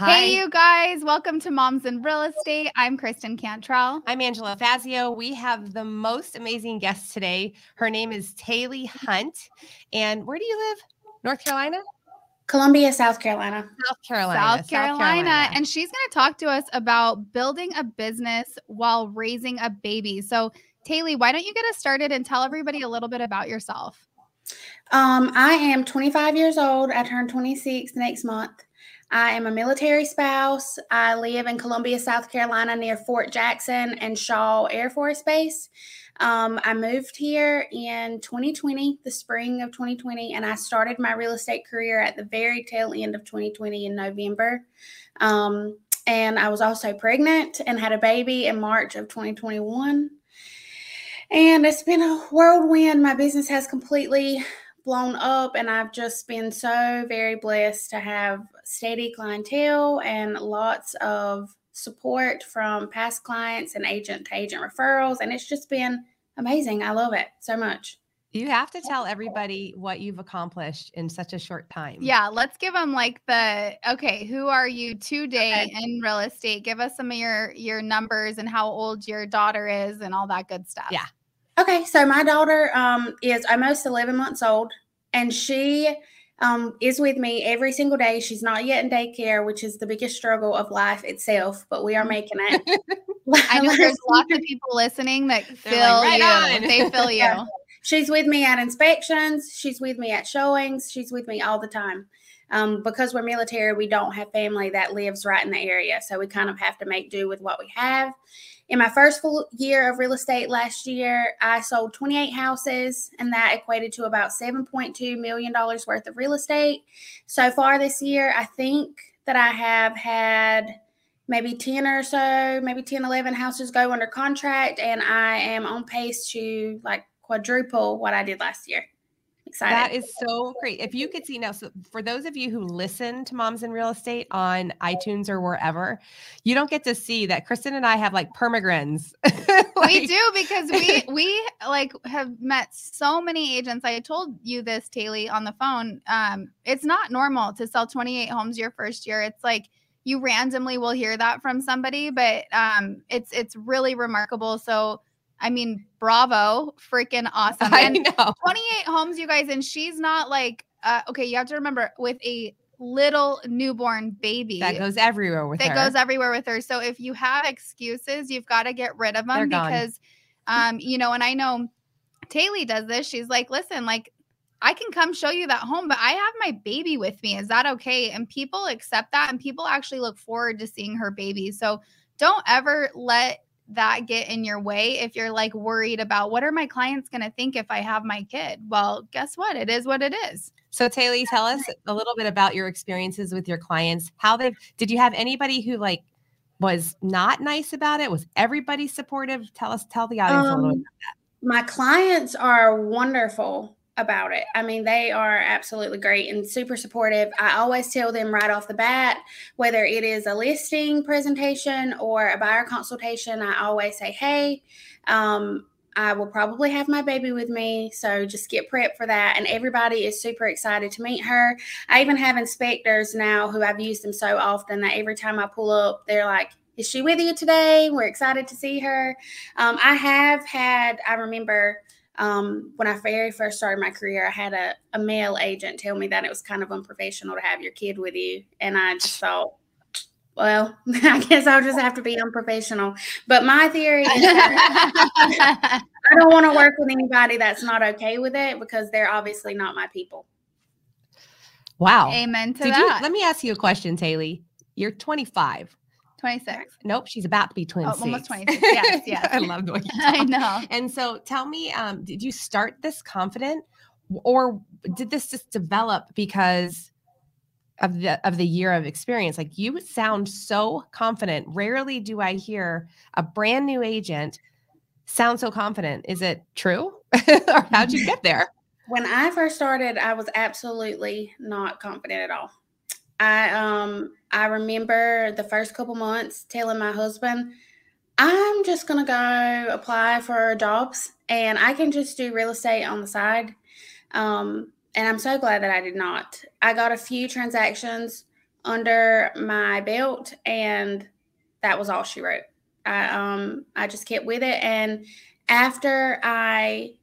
Hi. Hey, you guys, welcome to Moms in Real Estate. I'm Kristen Cantrell. I'm Angela Fazio. We have the most amazing guest today. Her name is Taylor Hunt. And where do you live? North Carolina? Columbia, South Carolina. South Carolina. South Carolina. And she's going to talk to us about building a business while raising a baby. So, Taylor, why don't you get us started and tell everybody a little bit about yourself? Um, I am 25 years old. I turn 26 next month. I am a military spouse. I live in Columbia, South Carolina, near Fort Jackson and Shaw Air Force Base. Um, I moved here in 2020, the spring of 2020, and I started my real estate career at the very tail end of 2020 in November. Um, and I was also pregnant and had a baby in March of 2021. And it's been a whirlwind. My business has completely blown up and I've just been so very blessed to have steady clientele and lots of support from past clients and agent to agent referrals and it's just been amazing. I love it so much. You have to tell everybody what you've accomplished in such a short time. Yeah, let's give them like the okay, who are you today okay. in real estate? Give us some of your your numbers and how old your daughter is and all that good stuff. Yeah. Okay, so my daughter um, is almost 11 months old, and she um, is with me every single day. She's not yet in daycare, which is the biggest struggle of life itself, but we are making it. I know there's lots of people listening that feel like, right you. On. They feel you. She's with me at inspections. She's with me at showings. She's with me all the time. Um, because we're military, we don't have family that lives right in the area. So we kind of have to make do with what we have. In my first full year of real estate last year, I sold 28 houses, and that equated to about $7.2 million worth of real estate. So far this year, I think that I have had maybe 10 or so, maybe 10, 11 houses go under contract, and I am on pace to like quadruple what I did last year excited. That is so great. If you could see now, so for those of you who listen to Moms in Real Estate on iTunes or wherever, you don't get to see that Kristen and I have like permagrins. like, we do because we we like have met so many agents. I told you this, Taylor, on the phone. Um, it's not normal to sell 28 homes your first year. It's like you randomly will hear that from somebody, but um, it's it's really remarkable. So I mean, bravo, freaking awesome. I and know. 28 homes, you guys, and she's not like, uh, okay, you have to remember with a little newborn baby that goes everywhere with that her. goes everywhere with her. So if you have excuses, you've got to get rid of them because, um, you know, and I know Taylor does this. She's like, listen, like I can come show you that home, but I have my baby with me. Is that okay? And people accept that, and people actually look forward to seeing her baby. So don't ever let that get in your way if you're like worried about what are my clients going to think if I have my kid? Well, guess what? It is what it is. So Taylor, tell us a little bit about your experiences with your clients. How they did you have anybody who like was not nice about it? Was everybody supportive? Tell us, tell the audience um, a little bit um, about that. My clients are wonderful about it. I mean, they are absolutely great and super supportive. I always tell them right off the bat, whether it is a listing presentation or a buyer consultation, I always say, hey, um, I will probably have my baby with me. So just get prepped for that. And everybody is super excited to meet her. I even have inspectors now who I've used them so often that every time I pull up, they're like, is she with you today? We're excited to see her. Um, I have had, I remember um, when I very first started my career, I had a, a male agent tell me that it was kind of unprofessional to have your kid with you. And I just thought, well, I guess I'll just have to be unprofessional. But my theory is I I don't want to work with anybody that's not okay with it because they're obviously not my people. Wow. Amen to Did that. you, let me ask you a question, Taylor. You're 25. 26. Nope, she's about to be 26. Oh, almost 26. Yes, yes. I love the way you talk. I know. And so tell me, um, did you start this confident or did this just develop because of the of the year of experience? Like you sound so confident. Rarely do I hear a brand new agent sound so confident. Is it true? or how'd you get there? When I first started, I was absolutely not confident at all. I um I remember the first couple months telling my husband, I'm just gonna go apply for jobs and I can just do real estate on the side. Um, and I'm so glad that I did not. I got a few transactions under my belt and that was all she wrote. I um I just kept with it and after I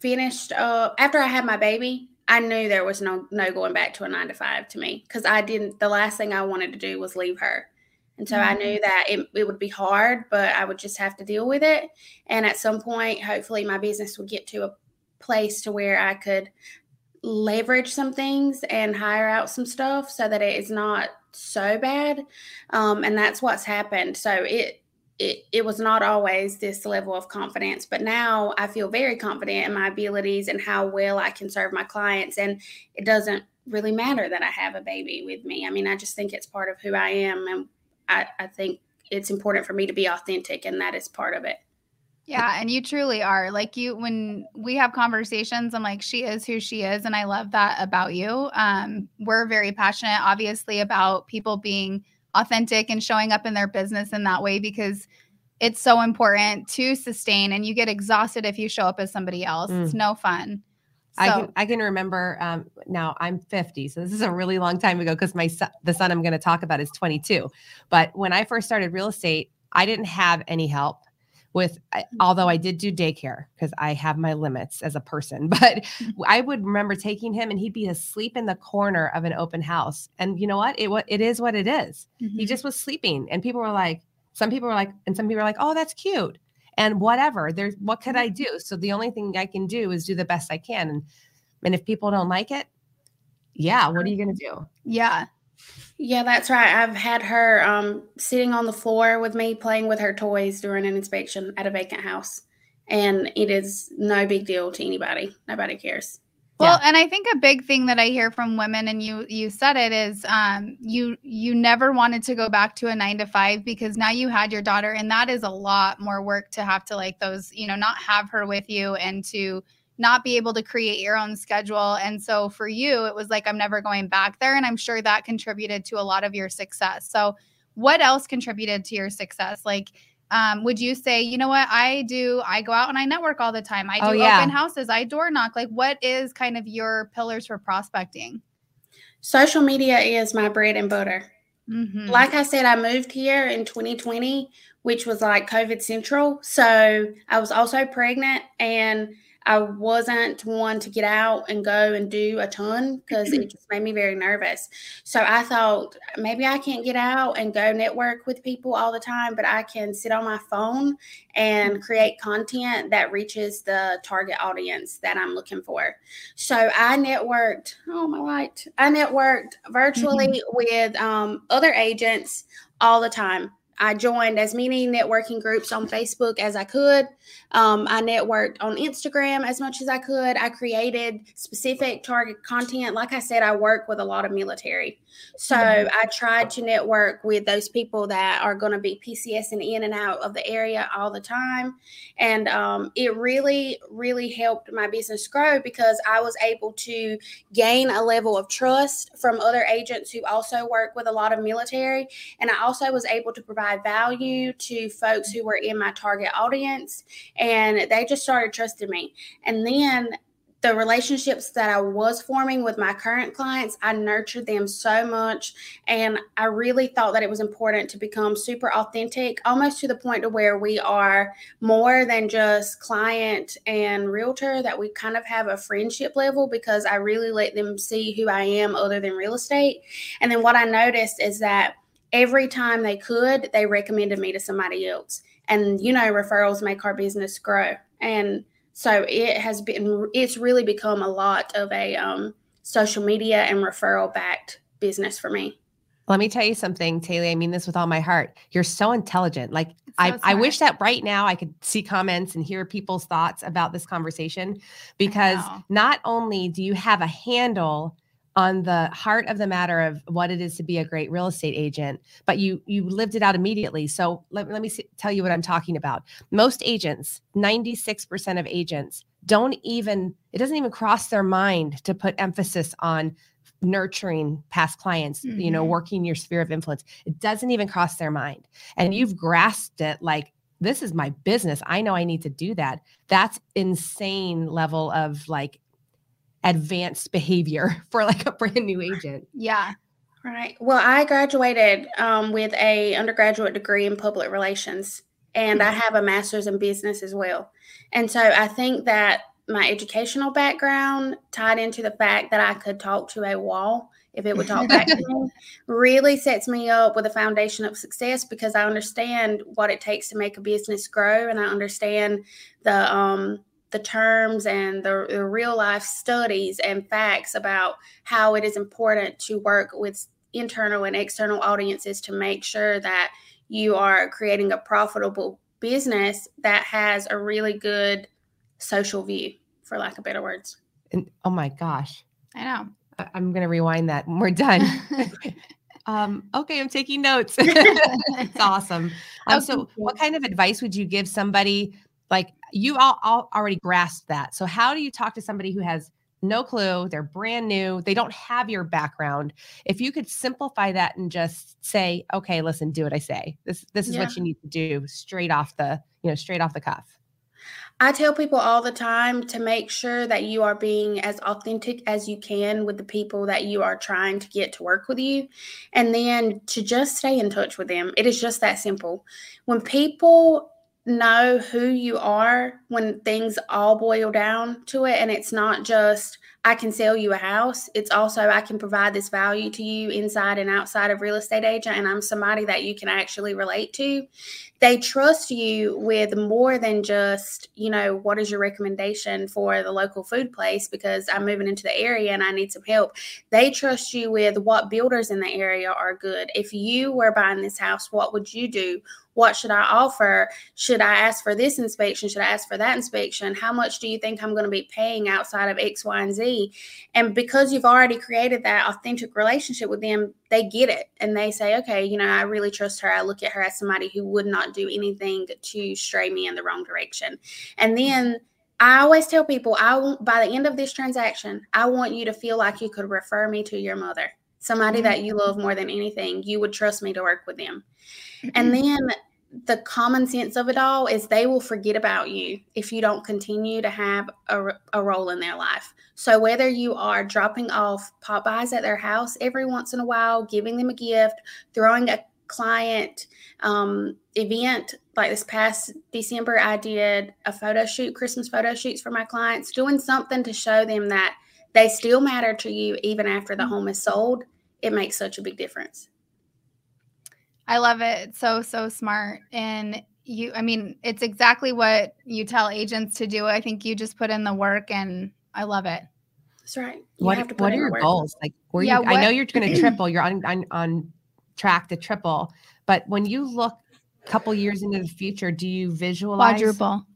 finished up after I had my baby, I knew there was no no going back to a 9 to 5 to me cuz I didn't the last thing I wanted to do was leave her. And so I knew that it, it would be hard, but I would just have to deal with it. And at some point, hopefully my business would get to a place to where I could leverage some things and hire out some stuff so that it is not so bad. Um, and that's what's happened. So it it, it was not always this level of confidence, but now I feel very confident in my abilities and how well I can serve my clients. And it doesn't really matter that I have a baby with me. I mean, I just think it's part of who I am. And I, I think it's important for me to be authentic, and that is part of it. Yeah, and you truly are. Like you when we have conversations, I'm like she is who she is and I love that about you. Um we're very passionate obviously about people being authentic and showing up in their business in that way because it's so important to sustain and you get exhausted if you show up as somebody else. It's no fun. I can I can remember um, now I'm 50, so this is a really long time ago because my son, the son I'm going to talk about is 22. But when I first started real estate, I didn't have any help with I- mm-hmm. although I did do daycare because I have my limits as a person. But mm-hmm. I would remember taking him and he'd be asleep in the corner of an open house. And you know what? It what it is what it is. He Mhm. just was sleeping, and people were like, some people were like, and some people were like, oh, that's cute. And whatever. There's what could I mm-hmm. do? So the only thing I can do is do the best I can. And and if people don't like it, yeah, what are you gonna do? yeah. Yeah, that's right. I've had her um, sitting on the floor with me playing with her toys during an inspection at a vacant house. And it is no big deal to anybody. Nobody cares. Well, and I think a big thing that I hear from women, and you you said it, is um, you you never wanted to go back to a nine to five because now you had your daughter, and that is a lot more work to have to like those, you know, not have her with you and to not be able to create your own schedule. And so for you, it was like I'm never going back there, and I'm sure that contributed to a lot of your success. So, what else contributed to your success? Like, um, would you say, you know what, I do, I go out and I network all the time. I do Oh, yeah. open houses, I door knock. Like, what is kind of your pillars for prospecting? Social media is my bread and butter. Mhm. Like I said, I moved here in 2020, which was like COVID central. So I was also pregnant and I wasn't one to get out and go and do a ton because it just made me very nervous. So I thought maybe I can't get out and go network with people all the time, but I can sit on my phone and create content that reaches the target audience that I'm looking for. So I networked, oh my light, I networked virtually with um, other agents all the time. I joined as many networking groups on Facebook as I could. Um, I networked on Instagram as much as I could. I created specific target content. Like I said, I work with a lot of military. So I tried to network with those people that are going to be PCS and in and out of the area all the time. And um, it really, really helped my business grow because I was able to gain a level of trust from other agents who also work with a lot of military. And I also was able to provide value to folks who were in my target audience. And they just started trusting me. And then the relationships that I was forming with my current clients, I nurtured them so much. And I really thought that it was important to become super authentic, almost to the point to where we are more than just client and realtor, that we kind of have a friendship level because I really let them see who I am other than real estate. And then what I noticed is that every time they could, they recommended me to somebody else. And you know, referrals make our business grow. And So it has been, it's really become a lot of a um, social media and referral backed business for me. Let me tell you something, Taylor. I mean this with all my heart. You're so intelligent. Like So I, I wish that right now I could see comments and hear people's thoughts about this conversation because not only do you have a handle on the heart of the matter of what it is to be a great real estate agent, but you you lived it out immediately. So let, let me see, tell you what I'm talking about. Most agents, 96% of agents don't even it doesn't even cross their mind to put emphasis on nurturing past clients, you know, Mhm. working your sphere of influence. It doesn't even cross their mind. And you've grasped it like this is my business. I know I need to do that. That's insane level of like advanced behavior for like a brand new agent. Yeah. Right. Well, I graduated um, with a undergraduate degree in public relations, and I have a master's in business as well. And so I think that my educational background tied into the fact that I could talk to a wall if it would talk back to me really sets me up with a foundation of success because I understand what it takes to make a business grow and I understand the um the terms and the, the real life studies and facts about how it is important to work with internal and external audiences to make sure that you are creating a profitable business that has a really good social view for lack of better words And oh my gosh. I know. I- I'm gonna rewind that when we're done. um, okay, I'm taking notes. it's awesome. Um, Oh, so, what kind of advice would you give somebody like you all, all already grasped that? So, how do you talk to somebody who has no clue? They're brand new. They don't have your background. If you could simplify that and just say, "Okay, listen, do what I say. This this is Yeah. what you need to do," straight off the you know straight off the cuff. I tell people all the time to make sure that you are being as authentic as you can with the people that you are trying to get to work with you. And then to just stay in touch with them. It is just that simple. When people know who you are, when things all boil down to it, and it's not just, I can sell you a house. It's also I can provide this value to you inside and outside of real estate agent, and I'm somebody that you can actually relate to. They trust you with more than just, you know, what is your recommendation for the local food place because I'm moving into the area and I need some help. They trust you with what builders in the area are good. If you were buying this house, what would you do? What should I offer? Should I ask for this inspection? Should I ask for that inspection? How much do you think I'm going to be paying outside of X, Y, and Z? And because you've already created that authentic relationship with them, they get it and they say, okay, you know, I really trust her. I look at her as somebody who would not do anything to stray me in the wrong direction. And then I always tell people, I by the end of this transaction, I want you to feel like you could refer me to your mother, somebody that you love more than anything. You would trust me to work with them. And then the common sense of it all is they will forget about you if you don't continue to have a, a role in their life. So whether you are dropping off Popeyes at their house every once in a while, giving them a gift, throwing a client um, event like this past December, I did a photo shoot, Christmas photo shoots for my clients, doing something to show them that they still matter to you even after the mm-hmm. home is sold. It makes such a big difference. I love it. It's so, so smart. And you, I mean, it's exactly what you tell agents to do. I think you just put in the work and I love it. That's right. You What have to put What are your work. goals? Like, where Yeah, you? I know you're going to triple. You're on, on on track to triple. But when you look a couple years into the future, do you visualize Quadruple.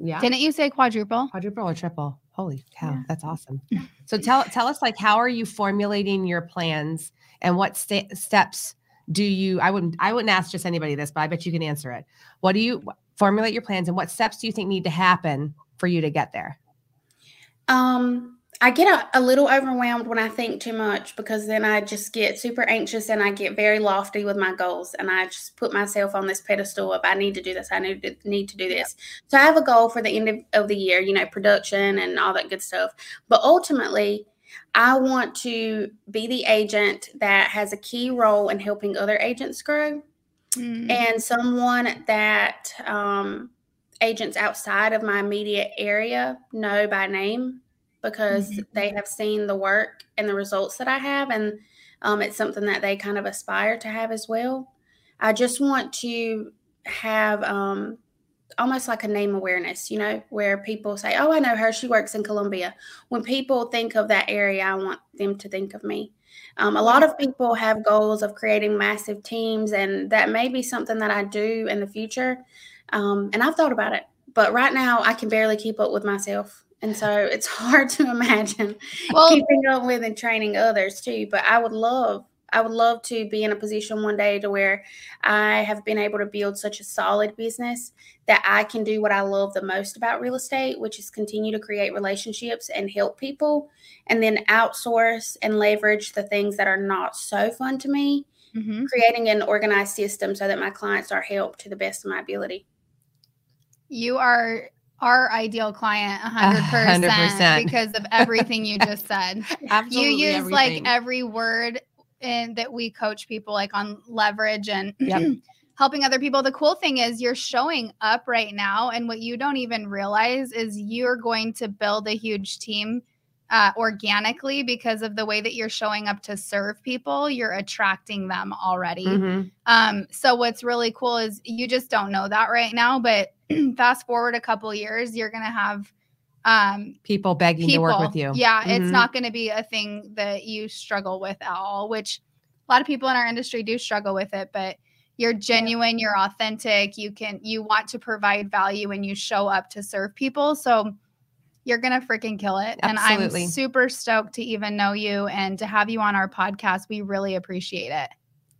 Yeah, Didn't you say quadruple? quadruple or triple. Holy cow, that's awesome. So tell tell us like how are you formulating your plans and what sta- steps do you I wouldn't I wouldn't ask just anybody this, but I bet you can answer it. What do you formulate your plans and what steps do you think need to happen for you to get there? Um, I get a, a little overwhelmed when I think too much because then I just get super anxious and I get very lofty with my goals and I just put myself on this pedestal of I need to do this, I need to need to do this. So I have a goal for the end of, of the year, you know, production and all that good stuff. But ultimately, I want to be the agent that has a key role in helping other agents grow Mm. and someone that um, agents outside of my immediate area know by name because Mhm. they have seen the work and the results that I have, and um, it's something that they kind of aspire to have as well. I just want to have um, almost like a name awareness, you know, where people say, Oh, I know her, she works in Columbia. When people think of that area, I want them to think of me. Um, a lot of people have goals of creating massive teams, and that may be something that I do in the future. Um, and I've thought about it, but right now I can barely keep up with myself. And so it's hard to imagine well, keeping up with and training others too. But I would love I would love to be in a position one day to where I have been able to build such a solid business that I can do what I love the most about real estate, which is continue to create relationships and help people, and then outsource and leverage the things that are not so fun to me, mm-hmm. creating an organized system so that my clients are helped to the best of my ability. You are our ideal client 100%, 100%. because of everything you just said. Absolutely you use everything. like every word and that we coach people like on leverage and yep. helping other people. The cool thing is you're showing up right now, and what you don't even realize is you're going to build a huge team uh, organically because of the way that you're showing up to serve people. You're attracting them already. Mm-hmm. Um, so what's really cool is you just don't know that right now, but fast forward a couple years, you're gonna have um, people begging people, to work with you. Yeah, mm-hmm. it's not going to be a thing that you struggle with at all, which a lot of people in our industry do struggle with it, but you're genuine, you're authentic, you can you want to provide value and you show up to serve people. So you're gonna freaking kill it. Absolutely. And I'm super stoked to even know you and to have you on our podcast. We really appreciate it.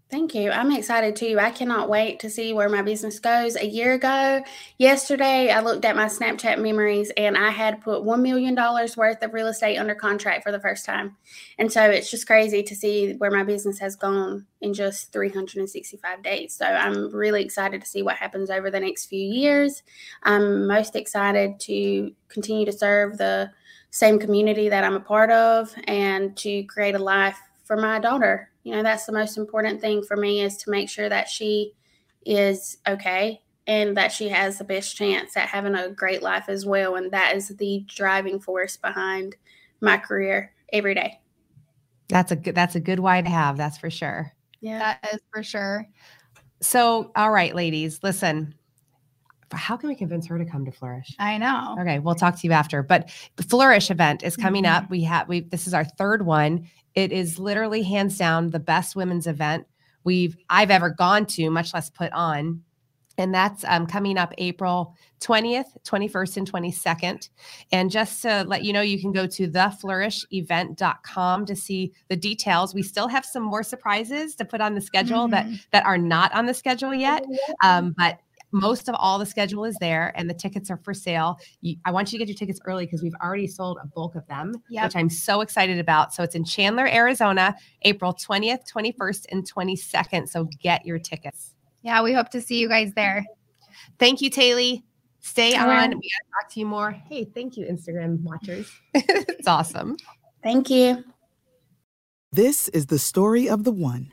Thank you. I'm excited too. I cannot wait to see where my business goes. A year ago, yesterday, I looked at my Snapchat memories and I had put $1 million worth of real estate under contract for the first time. And so it's just crazy to see where my business has gone in just 365 days. So I'm really excited to see what happens over the next few years. I'm most excited to continue to serve the same community that I'm a part of and to create a life for my daughter. You know that's the most important thing for me is to make sure that she is okay and that she has the best chance at having a great life as well. And that is the driving force behind my career every day. That's a good that's a good why to have that's for sure. Yeah. That is for sure. So all right ladies listen how can we convince her to come to flourish? I know. Okay we'll talk to you after but the flourish event is coming mm-hmm. up. We have we this is our third one it is literally hands down the best women's event we've I've ever gone to, much less put on. And that's um, coming up April 20th, 21st, and 22nd. And just to let you know, you can go to theflourishevent.com to see the details. We still have some more surprises to put on the schedule mm-hmm. that that are not on the schedule yet. Um, but most of all the schedule is there and the tickets are for sale. You, I want you to get your tickets early because we've already sold a bulk of them, yep. which I'm so excited about. So it's in Chandler, Arizona, April 20th, 21st, and 22nd. So get your tickets. Yeah, we hope to see you guys there. Thank you, Taylor. Stay on. We gotta talk to you more. Hey, thank you, Instagram watchers. it's awesome. Thank you. This is the story of the one.